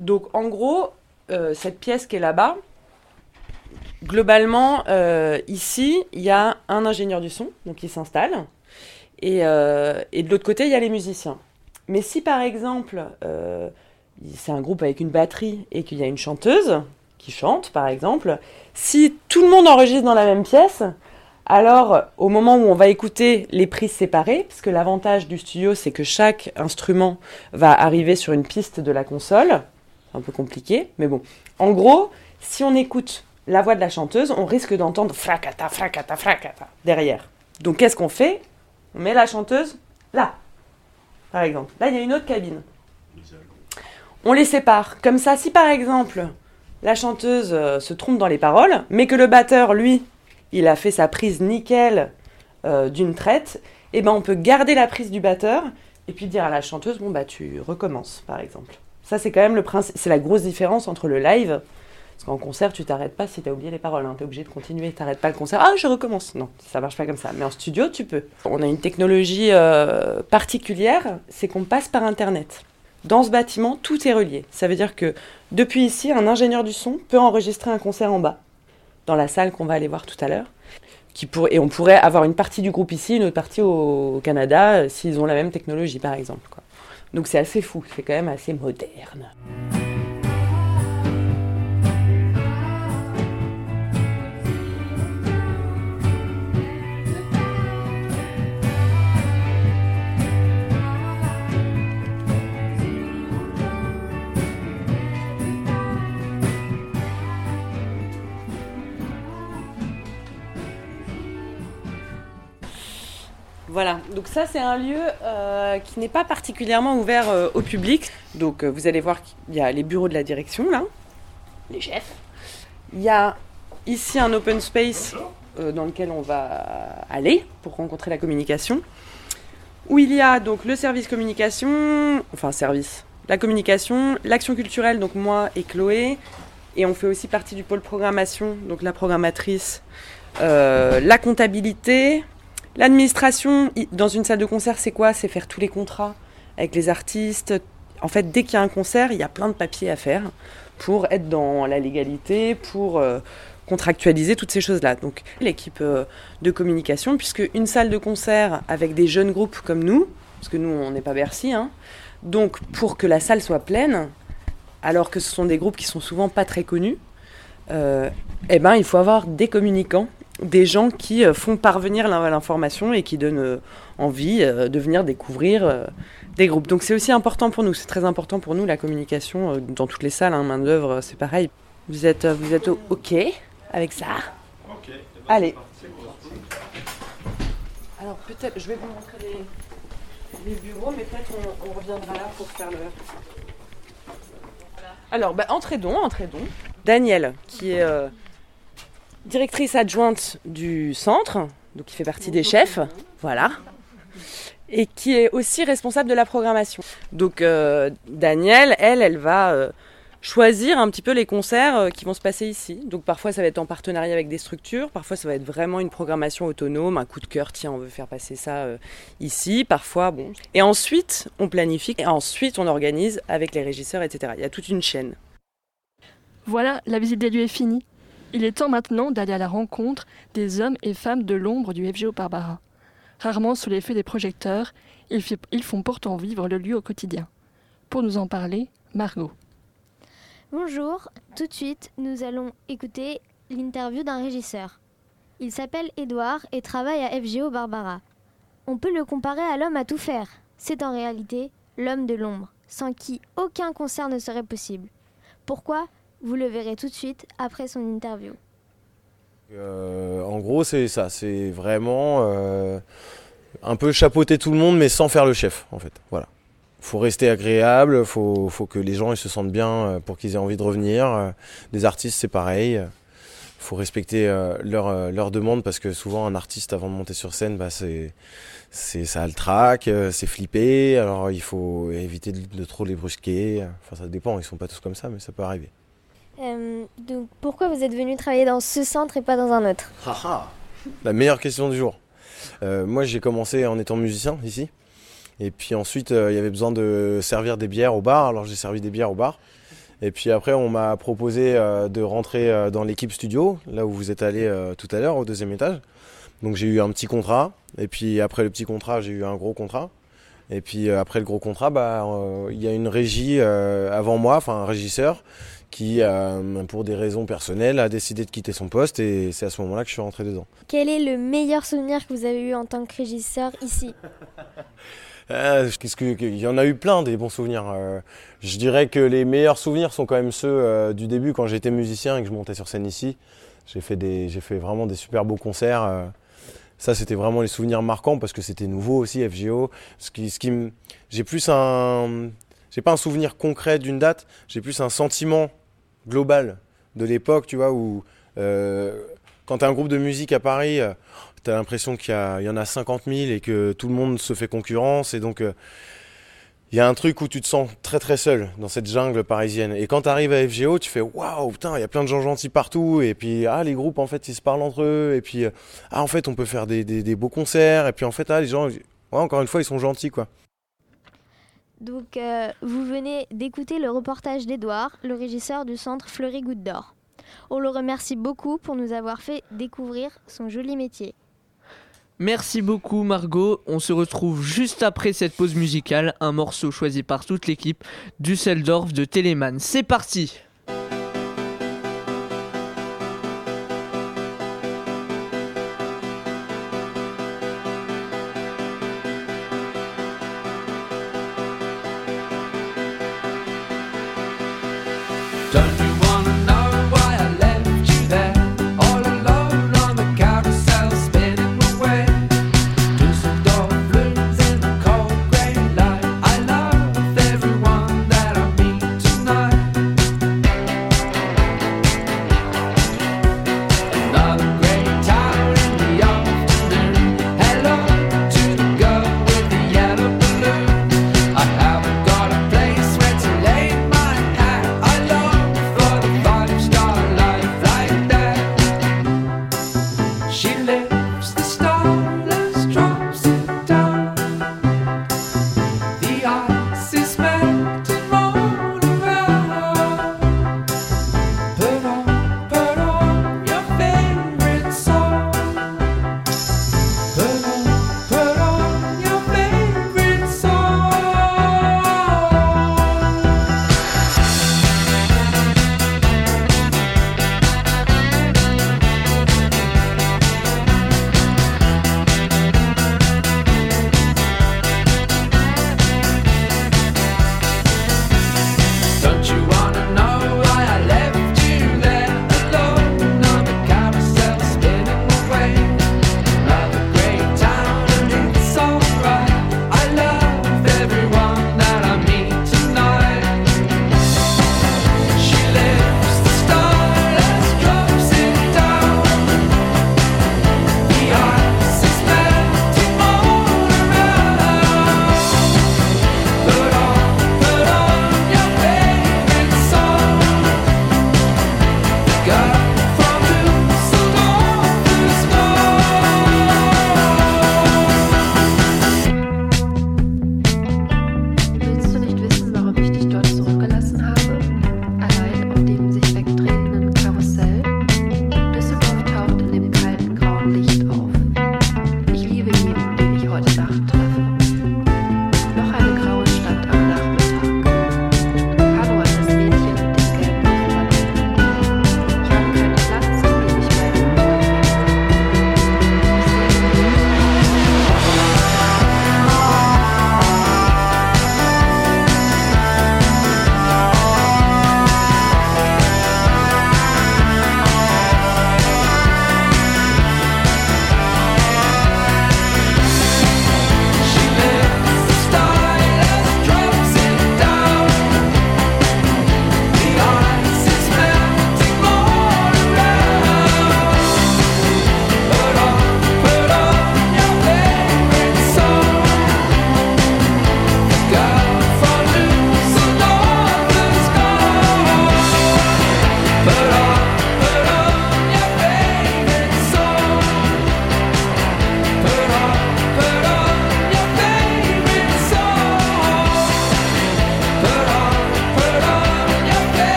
Donc, en gros, euh, cette pièce qui est là-bas, globalement, euh, ici, il y a un ingénieur du son, donc il s'installe, et, euh, et de l'autre côté, il y a les musiciens. Mais si par exemple, c'est un groupe avec une batterie et qu'il y a une chanteuse qui chante, par exemple, si tout le monde enregistre dans la même pièce, alors au moment où on va écouter les prises séparées, parce que l'avantage du studio, c'est que chaque instrument va arriver sur une piste de la console, un peu compliqué, mais bon. En gros, si on écoute la voix de la chanteuse, on risque d'entendre fracata, fracata, fracata derrière. Donc qu'est-ce qu'on fait? On met la chanteuse là, par exemple. Là, il y a une autre cabine. On les sépare. Comme ça, si par exemple la chanteuse euh, se trompe dans les paroles, mais que le batteur, lui, il a fait sa prise nickel euh, d'une traite, eh ben on peut garder la prise du batteur et puis dire à la chanteuse bon bah tu recommences par exemple. Ça c'est quand même le principe, c'est la grosse différence entre le live parce qu'en concert tu t'arrêtes pas si t'as oublié les paroles, hein, t'es obligé de continuer, t'arrêtes pas le concert, ah je recommence. Non, ça marche pas comme ça. Mais en studio tu peux. On a une technologie euh, particulière, c'est qu'on passe par internet. Dans ce bâtiment, tout est relié. Ça veut dire que depuis ici, un ingénieur du son peut enregistrer un concert en bas, dans la salle qu'on va aller voir tout à l'heure. Et on pourrait avoir une partie du groupe ici, une autre partie au, Canada, euh, s'ils ont la même technologie, par exemple. Donc c'est assez fou, c'est quand même assez moderne. Voilà, donc ça c'est un lieu euh, qui n'est pas particulièrement ouvert euh, au public. Donc euh, vous allez voir qu'il y a les bureaux de la direction là, les chefs. Il y a ici un open space dans lequel on va aller pour rencontrer la communication. Où il y a donc le service communication, enfin service, la communication, l'action culturelle, donc moi et Chloé. Et on fait aussi partie du pôle programmation, donc la programmatrice, la comptabilité, L'administration, dans une salle de concert, c'est quoi? C'est faire tous les contrats avec les artistes. En fait, dès qu'il y a un concert, il y a plein de papiers à faire pour être dans la légalité, pour euh, contractualiser toutes ces choses-là. Donc, l'équipe euh, de communication, puisque une salle de concert avec des jeunes groupes comme nous, parce que nous, on n'est pas Bercy, hein, donc pour que la salle soit pleine, alors que ce sont des groupes qui sont souvent pas très connus, euh, eh ben, il faut avoir des communicants, des gens qui euh, font parvenir l'in- l'information et qui donnent euh, envie euh, de venir découvrir des groupes. Donc c'est aussi important pour nous, c'est très important pour nous la communication dans toutes les salles, hein, main d'œuvre, c'est pareil. Vous êtes, vous êtes ok avec ça? Allez. Alors peut-être, je vais vous montrer les, les bureaux, mais peut-être on, on reviendra là pour faire le. Alors, bah, entrez donc, entrez donc. Danielle, qui est euh, directrice adjointe du centre, donc qui fait partie des chefs, voilà, et qui est aussi responsable de la programmation. Donc euh, Danielle, elle, elle va euh, choisir un petit peu les concerts euh, qui vont se passer ici. Donc parfois ça va être en partenariat avec des structures, parfois ça va être vraiment une programmation autonome, un coup de cœur, tiens, on veut faire passer ça euh, ici, parfois bon. Et ensuite, on planifie et ensuite on organise avec les régisseurs, etc. Il y a toute une chaîne. Voilà, la visite des lieux est finie. Il est temps maintenant d'aller à la rencontre des hommes et femmes de l'ombre du FGO Barbara. Rarement sous l'effet des projecteurs, ils, font pourtant vivre le lieu au quotidien. Pour nous en parler, Margot. Bonjour, tout de suite, nous allons écouter l'interview d'un régisseur. Il s'appelle Édouard et travaille à FGO Barbara. On peut le comparer à l'homme à tout faire. C'est en réalité l'homme de l'ombre, sans qui aucun concert ne serait possible. Pourquoi Vous le verrez tout de suite après son interview. Euh, en gros, c'est ça. C'est vraiment euh, un peu chapeauter tout le monde, mais sans faire le chef, en fait. Voilà. Faut rester agréable. Faut, faut que les gens ils se sentent bien euh, pour qu'ils aient envie de revenir. Des artistes, c'est pareil. Faut respecter leurs leur demandes parce que souvent un artiste avant de monter sur scène, bah, c'est ça a le trac, c'est flippé. Alors il faut éviter de, de trop les brusquer. Enfin, ça dépend. Ils sont pas tous comme ça, mais ça peut arriver. Euh, donc, pourquoi vous êtes venu travailler dans ce centre et pas dans un autre? La meilleure question du jour. Euh, moi, j'ai commencé en étant musicien ici. Et puis ensuite, euh, il y avait besoin de servir des bières au bar. Alors j'ai servi des bières au bar. Et puis après, on m'a proposé euh, de rentrer euh, dans l'équipe studio, là où vous êtes allé euh, tout à l'heure, au deuxième étage. Donc j'ai eu un petit contrat. Et puis après le petit contrat, j'ai eu un gros contrat. Et puis euh, après le gros contrat, bah, euh, il y a une régie euh, avant moi, enfin un régisseur, qui, euh, pour des raisons personnelles, a décidé de quitter son poste. Et c'est à ce moment-là que je suis rentré dedans. Quel est le meilleur souvenir que vous avez eu en tant que régisseur ici? Euh, il y en a eu plein des bons souvenirs. Euh, je dirais que les meilleurs souvenirs sont quand même ceux euh, du début quand j'étais musicien et que je montais sur scène ici. J'ai fait des, j'ai fait vraiment des super beaux concerts. ça, c'était vraiment les souvenirs marquants parce que c'était nouveau aussi FGO. Ce qui, ce qui j'ai plus un, j'ai pas un souvenir concret d'une date. J'ai plus un sentiment global de l'époque, tu vois, où euh, quand t'as un groupe de musique à Paris, euh, t'as l'impression qu'il y, en a 50 000 et que tout le monde se fait concurrence. Et donc, euh, il y a un truc où tu te sens très très seul dans cette jungle parisienne. Et quand t'arrives à FGO, tu fais waouh, putain, il y a plein de gens gentils partout. Et puis, ah, les groupes, en fait, ils se parlent entre eux. Et puis, ah, en fait, on peut faire des, des- des beaux concerts. Et puis, en fait, ah, les gens, ouais, encore une fois, ils sont gentils, quoi. Donc, euh, vous venez d'écouter le reportage d'Edouard, le régisseur du centre Fleury Goutte d'Or. On le remercie beaucoup pour nous avoir fait découvrir son joli métier. Merci beaucoup Margot. On se retrouve juste après cette pause musicale, un morceau choisi par toute l'équipe Düsseldorf de Telemann. C'est parti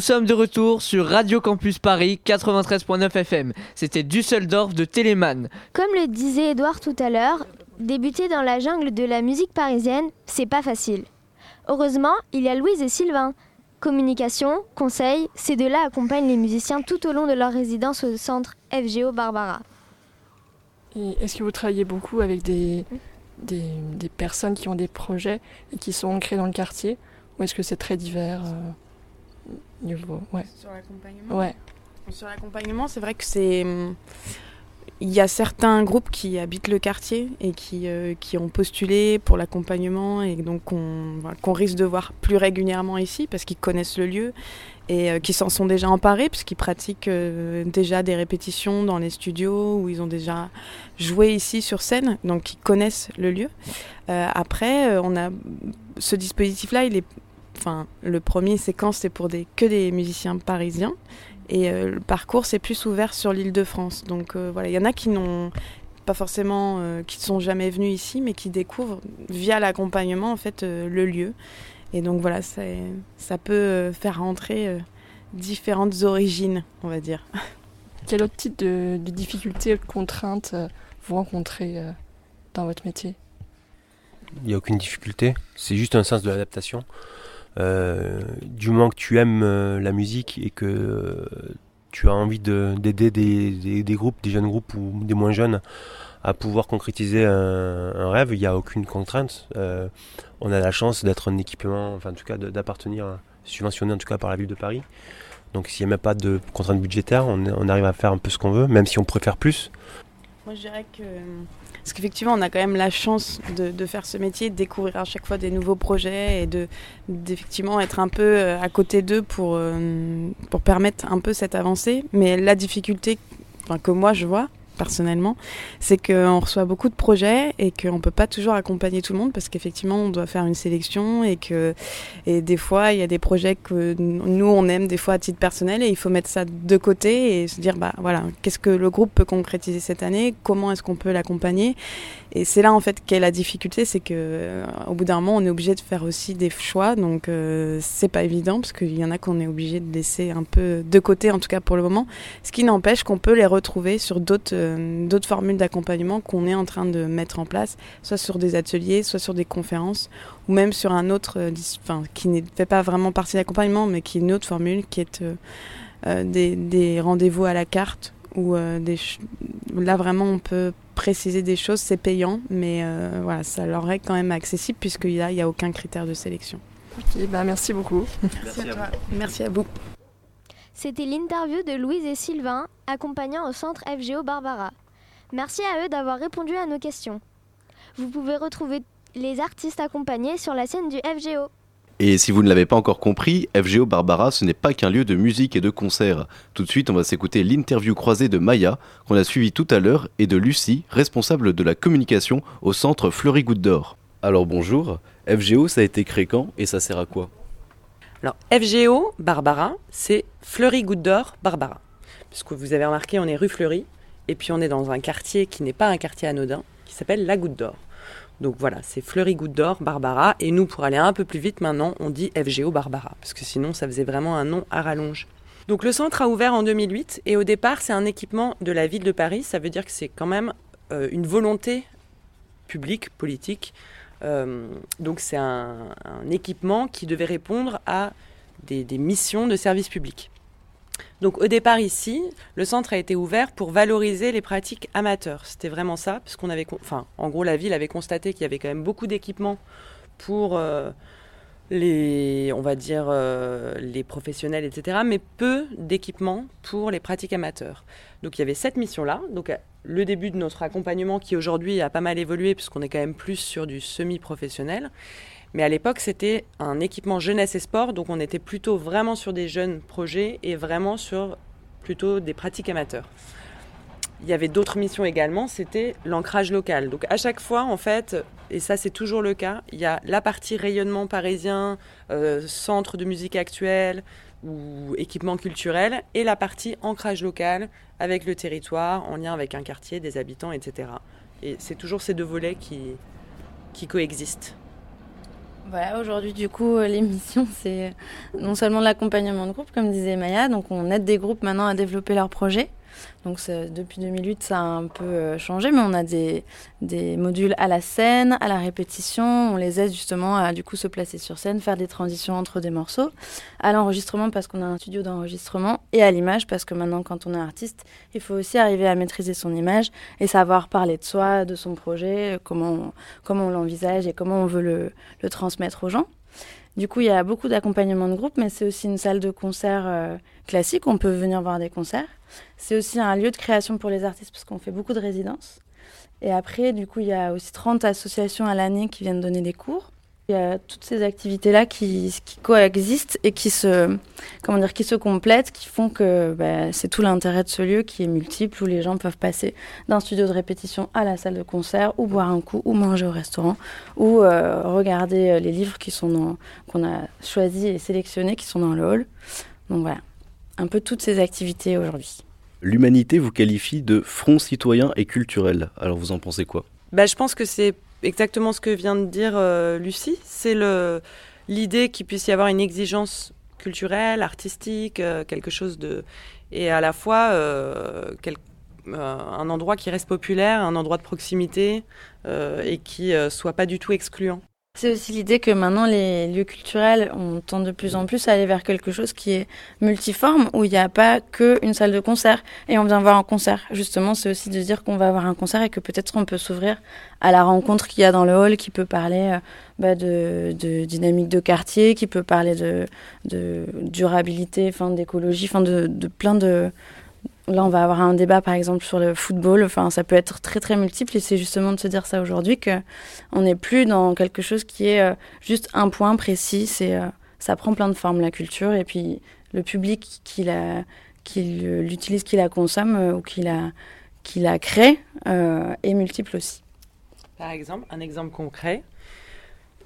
Nous sommes de retour sur Radio Campus Paris 93.9 FM. C'était Düsseldorf de Telemann. Comme le disait Edouard tout à l'heure, débuter dans la jungle de la musique parisienne, c'est pas facile. Heureusement, il y a Louise et Sylvain. Communication, conseils, ces deux-là accompagnent les musiciens tout au long de leur résidence au centre FGO Barbara. Et Est-ce que vous travaillez beaucoup avec des, des, des personnes qui ont des projets et qui sont ancrées dans le quartier Ou est-ce que c'est très divers euh, ouais. Sur l'accompagnement Ouais. Sur l'accompagnement, c'est vrai que c'est. hum, Il y a certains groupes qui habitent le quartier et qui, euh, qui ont postulé pour l'accompagnement et donc qu'on qu'on risque de voir plus régulièrement ici parce qu'ils connaissent le lieu et euh, qui s'en sont déjà emparés puisqu'ils pratiquent euh, déjà des répétitions dans les studios où ils ont déjà joué ici sur scène, donc ils connaissent le lieu. Euh, après, on a ce dispositif-là, il est, enfin, le premier séquence c'est pour des que des musiciens parisiens et euh, le parcours c'est plus ouvert sur l'île de France. Donc euh, voilà, il y en a qui n'ont pas forcément, euh, qui ne sont jamais venus ici, mais qui découvrent via l'accompagnement en fait euh, le lieu. Et donc voilà, ça, ça peut faire rentrer euh, différentes origines, on va dire. Quel autre type de, de difficultés, de contraintes euh, vous rencontrez euh, dans votre métier? Il n'y a aucune difficulté, c'est juste un sens de l'adaptation. Euh, du moment que tu aimes euh, la musique et que euh, tu as envie de- d'aider des, groupes, des jeunes groupes ou des moins jeunes à pouvoir concrétiser un, rêve, il n'y a aucune contrainte. On a la chance d'être un équipement, enfin en tout cas d'appartenir, subventionné en tout cas par la ville de Paris. Donc s'il n'y a même pas de contrainte budgétaire, on, on arrive à faire un peu ce qu'on veut, même si on préfère plus. Moi, je dirais que. Parce qu'effectivement, on a quand même la chance de, faire ce métier, de découvrir à chaque fois des nouveaux projets et de d'effectivement être un peu euh, à côté d'eux pour, euh, pour permettre un peu cette avancée. Mais la difficulté enfin, que moi je vois personnellement, c'est qu'on reçoit beaucoup de projets et qu'on ne peut pas toujours accompagner tout le monde parce qu'effectivement, on doit faire une sélection et que et des fois, il y a des projets que nous, on aime des fois à titre personnel et il faut mettre ça de côté et se dire, bah voilà, qu'est-ce que le groupe peut concrétiser cette année? Comment est-ce qu'on peut l'accompagner? Et c'est là, en fait, qu'est la difficulté, c'est que euh, au bout d'un moment, on est obligé de faire aussi des choix, donc euh, c'est pas évident parce qu'il y en a qu'on est obligé de laisser un peu de côté, en tout cas pour le moment. Ce qui n'empêche qu'on peut les retrouver sur d'autres euh, d'autres formules d'accompagnement qu'on est en train de mettre en place, soit sur des ateliers, soit sur des conférences, ou même sur un autre, euh, enfin, qui ne fait pas vraiment partie de l'accompagnement, mais qui est une autre formule, qui est euh, des, des rendez-vous à la carte, euh, des là vraiment on peut préciser des choses, c'est payant, mais euh, voilà, ça leur est quand même accessible puisqu'il n'y a, il y a aucun critère de sélection. Ok, bah merci beaucoup. Merci à toi. Merci à vous. C'était l'interview de Louise et Sylvain, accompagnants au centre FGO Barbara. Merci à eux d'avoir répondu à nos questions. Vous pouvez retrouver les artistes accompagnés sur la scène du FGO. Et si vous ne l'avez pas encore compris, FGO Barbara, ce n'est pas qu'un lieu de musique et de concert. Tout de suite, on va s'écouter l'interview croisée de Maya, qu'on a suivie tout à l'heure, et de Lucie, responsable de la communication au centre Fleury Goutte d'Or. Alors bonjour, FGO, ça a été créé et ça sert à quoi? Alors, FGO Barbara, c'est Fleury Goutte d'Or Barbara. Puisque vous avez remarqué, on est rue Fleury, et puis on est dans un quartier qui n'est pas un quartier anodin, qui s'appelle la Goutte d'Or. Donc voilà, c'est Fleury Goutte d'Or Barbara, et nous, pour aller un peu plus vite maintenant, on dit FGO Barbara, parce que sinon ça faisait vraiment un nom à rallonge. Donc le centre a ouvert en 2008, et au départ, c'est un équipement de la ville de Paris, ça veut dire que c'est quand même euh, une volonté publique, politique. Euh, donc c'est un, équipement qui devait répondre à des missions de service public. Donc au départ ici, le centre a été ouvert pour valoriser les pratiques amateurs. C'était vraiment ça, puisqu'on avait, con- enfin, en gros, la ville avait constaté qu'il y avait quand même beaucoup d'équipements pour euh, les, on va dire, euh, les professionnels, etc., mais peu d'équipements pour les pratiques amateurs. Donc il y avait cette mission-là. Donc euh, le début de notre accompagnement qui aujourd'hui a pas mal évolué, puisqu'on est quand même plus sur du semi-professionnel. Mais à l'époque, c'était un équipement jeunesse et sport, donc on était plutôt vraiment sur des jeunes projets et vraiment sur plutôt des pratiques amateurs. Il y avait d'autres missions également, c'était l'ancrage local. Donc à chaque fois, en fait, et ça c'est toujours le cas, il y a la partie rayonnement parisien, euh, centre de musique actuelle ou équipement culturel, et la partie ancrage local avec le territoire, en lien avec un quartier, des habitants, etc. Et c'est toujours ces deux volets qui, qui coexistent. Voilà, aujourd'hui, du coup, euh, l'émission, c'est non seulement l'accompagnement de groupe, comme disait Maya, donc on aide des groupes maintenant à développer leurs projets. Donc depuis 2008, ça a un peu euh, changé, mais on a des, des modules à la scène, à la répétition. On les aide justement à du coup se placer sur scène, faire des transitions entre des morceaux, à l'enregistrement parce qu'on a un studio d'enregistrement, et à l'image parce que maintenant, quand on est artiste, il faut aussi arriver à maîtriser son image et savoir parler de soi, de son projet, comment on, comment on l'envisage et comment on veut le, le transmettre aux gens. Du coup, il y a beaucoup d'accompagnement de groupe, mais c'est aussi une salle de concert euh, classique. On peut venir voir des concerts. C'est aussi un lieu de création pour les artistes parce qu'on fait beaucoup de résidences. Et après, du coup, il y a aussi 30 associations à l'année qui viennent donner des cours. Il y a toutes ces activités-là qui, qui coexistent et qui se, comment dire, qui se complètent, qui font que bah, c'est tout l'intérêt de ce lieu qui est multiple, où les gens peuvent passer d'un studio de répétition à la salle de concert, ou boire un coup, ou manger au restaurant, ou euh, regarder euh, les livres qui sont qu'on a choisis et sélectionnés, qui sont dans le hall. Donc voilà, un peu toutes ces activités aujourd'hui. L'humanité vous qualifie de front citoyen et culturel. Alors vous en pensez quoi? Bah, je pense que c'est exactement ce que vient de dire euh, Lucie. C'est l'idée qu'il puisse y avoir une exigence culturelle, artistique, euh, quelque chose de et à la fois euh, quel- euh, un endroit qui reste populaire, un endroit de proximité euh, et qui soit pas du tout excluant. C'est aussi l'idée que maintenant les lieux culturels, on tend de plus en plus à aller vers quelque chose qui est multiforme, où il n'y a pas qu'une salle de concert et on vient voir un concert. Justement, c'est aussi de dire qu'on va avoir un concert et que peut-être on peut s'ouvrir à la rencontre qu'il y a dans le hall, qui peut parler euh, bah, de, dynamique de quartier, qui peut parler de, de durabilité, d'écologie, de, de plein de, Là, on va avoir un débat, par exemple, sur le football. Enfin, ça peut être très, très multiple. Et c'est justement de se dire ça aujourd'hui que on n'est plus dans quelque chose qui est euh, juste un point précis. C'est, euh, ça prend plein de formes, la culture. Et puis, le public qui, l'utilise, qui la consomme euh, ou qui la, crée est multiple aussi. Par exemple, un exemple concret.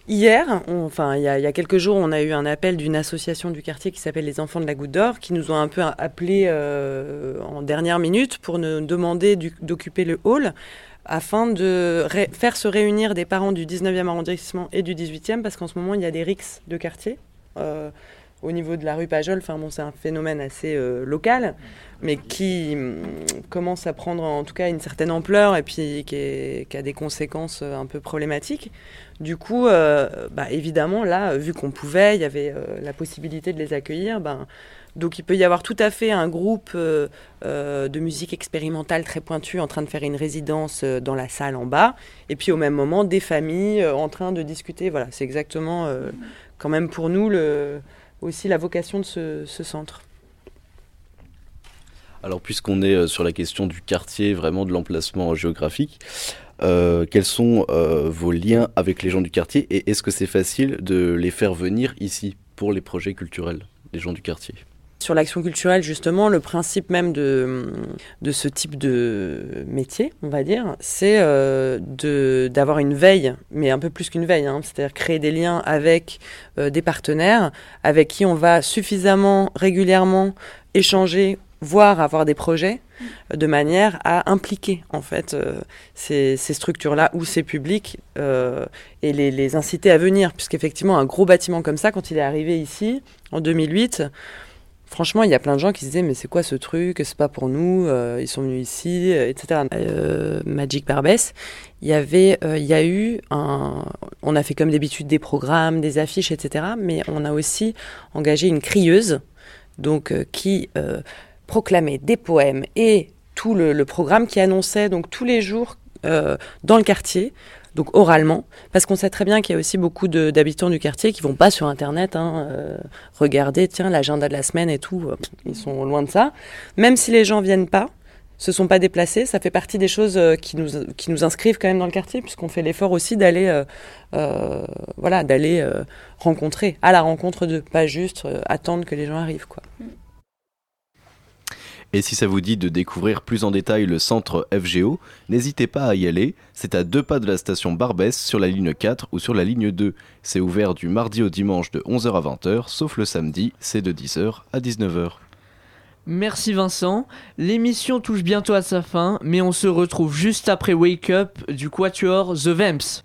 Hier, enfin il y, a, quelques jours, on a eu un appel d'une association du quartier qui s'appelle les Enfants de la Goutte d'Or, qui nous ont un peu appelé euh, en dernière minute pour nous demander d'occuper le hall afin de faire se réunir des parents du 19e arrondissement et du 18e, parce qu'en ce moment, il y a des rixes de quartier. euh, au niveau de la rue Pajol, enfin bon, c'est un phénomène assez euh, local, mais qui hum, commence à prendre en tout cas une certaine ampleur et puis qui, a des conséquences un peu problématiques. Du coup, euh, bah, évidemment, là, vu qu'on pouvait, il y avait euh, la possibilité de les accueillir, ben, donc il peut y avoir tout à fait un groupe euh, de musique expérimentale très pointu en train de faire une résidence dans la salle en bas, et puis au même moment des familles en train de discuter. Voilà, c'est exactement quand même pour nous aussi la vocation de ce, ce centre. Alors puisqu'on est sur la question du quartier, vraiment de l'emplacement géographique, euh, quels sont euh, vos liens avec les gens du quartier et est-ce que c'est facile de les faire venir ici pour les projets culturels, les gens du quartier? Sur l'action culturelle, justement, le principe même de, ce type de métier, on va dire, c'est euh, d'avoir une veille, mais un peu plus qu'une veille, hein, c'est-à-dire créer des liens avec des partenaires avec qui on va suffisamment régulièrement échanger, voire avoir des projets, euh, de manière à impliquer en fait euh, ces, structures-là ou ces publics euh, et les, inciter à venir, puisqu'effectivement un gros bâtiment comme ça, quand il est arrivé ici en 2008, Franchement, il y a plein de gens qui se disaient mais c'est quoi ce truc? C'est pas pour nous. ils sont venus ici, etc. Magic Barbès, il y avait, il y a eu un. On a fait comme d'habitude des programmes, des affiches, etc. Mais on a aussi engagé une crieuse, donc qui proclamait des poèmes et tout le, programme qui annonçait donc tous les jours euh, dans le quartier donc oralement, parce qu'on sait très bien qu'il y a aussi beaucoup de- d'habitants du quartier qui vont pas sur Internet hein, euh, regarder, tiens, l'agenda de la semaine et tout, euh, ils sont loin de ça. Même si les gens viennent pas, se sont pas déplacés, ça fait partie des choses qui nous, qui nous inscrivent quand même dans le quartier, puisqu'on fait l'effort aussi d'aller voilà, d'aller rencontrer, à la rencontre d'eux, pas juste attendre que les gens arrivent. quoi. Et si ça vous dit de découvrir plus en détail le centre FGO, n'hésitez pas à y aller. C'est à deux pas de la station Barbès sur la ligne 4 ou sur la ligne 2. C'est ouvert du mardi au dimanche de 11h à 20h, sauf le samedi, c'est de 10h à 19h. Merci Vincent. L'émission touche bientôt à sa fin, mais on se retrouve juste après Wake Up du Quatuor The Vamps.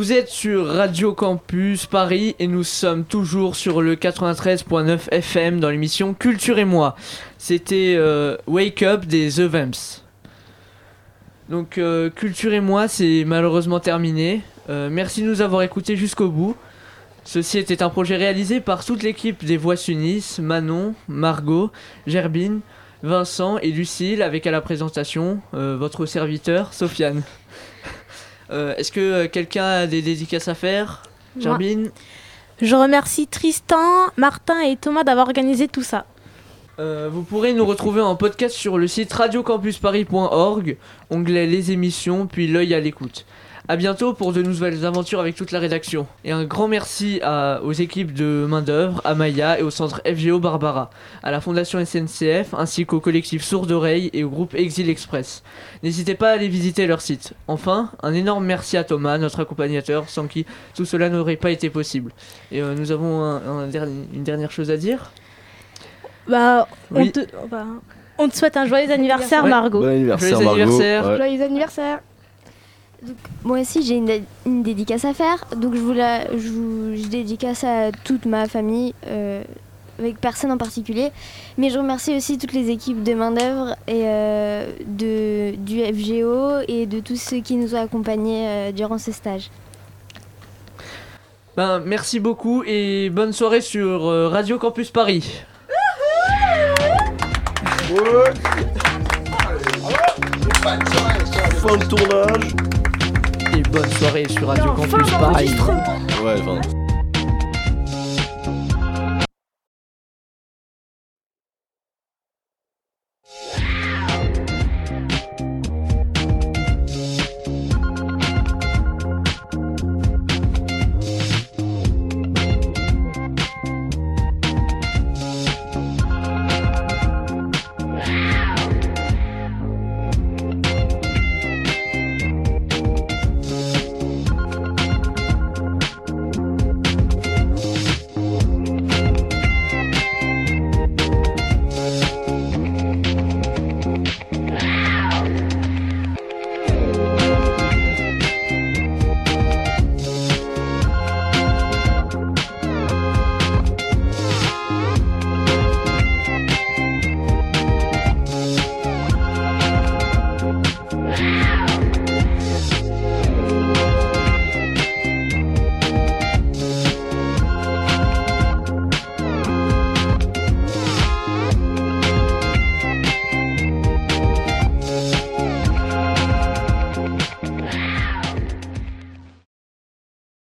Vous êtes sur Radio Campus Paris et nous sommes toujours sur le 93.9 FM dans l'émission Culture et moi. C'était euh, Wake Up des The Vamps. Donc euh, Culture et moi, c'est malheureusement terminé. Euh, merci de nous avoir écoutés jusqu'au bout. Ceci était un projet réalisé par toute l'équipe des Voix s'unissent, Manon, Margot, Gerbine, Vincent et Lucille avec à la présentation votre serviteur Sofiane. Euh, est-ce que euh, quelqu'un a des dédicaces à faire? Germine ouais. Je remercie Tristan, Martin et Thomas d'avoir organisé tout ça. Euh, vous pourrez nous retrouver en podcast sur le site radiocampusparis.org, onglet les émissions, puis l'œil à l'écoute. A bientôt pour de nouvelles aventures avec toute la rédaction. Et un grand merci à- aux équipes de main d'œuvre, à Maya et au centre FGO Barbara, à la fondation SNCF ainsi qu'au collectif Sourd Oreille et au groupe Exil Express. N'hésitez pas à aller visiter leur site. Enfin, un énorme merci à Thomas, notre accompagnateur, sans qui tout cela n'aurait pas été possible. Et euh, nous avons un- un dernier- une dernière chose à dire? Bah, on, Oui. te, bah, on te souhaite un joyeux anniversaire, Ouais. Margot. Bon anniversaire, Joyeux Margot. anniversaire. Ouais. Joyeux anniversaire Moi aussi, j'ai une, dé- une dédicace à faire. Donc, je, vous la, je, vous, je dédicace à toute ma famille, euh, avec personne en particulier. Mais je remercie aussi toutes les équipes de main-d'œuvre et euh, de, du FGO et de tous ceux qui nous ont accompagnés euh, durant ce stage. Ben, merci beaucoup et bonne soirée sur euh, Radio Campus Paris. Fin de tournage. Bonne soirée sur Radio Campus Paris. Ouais, enfin.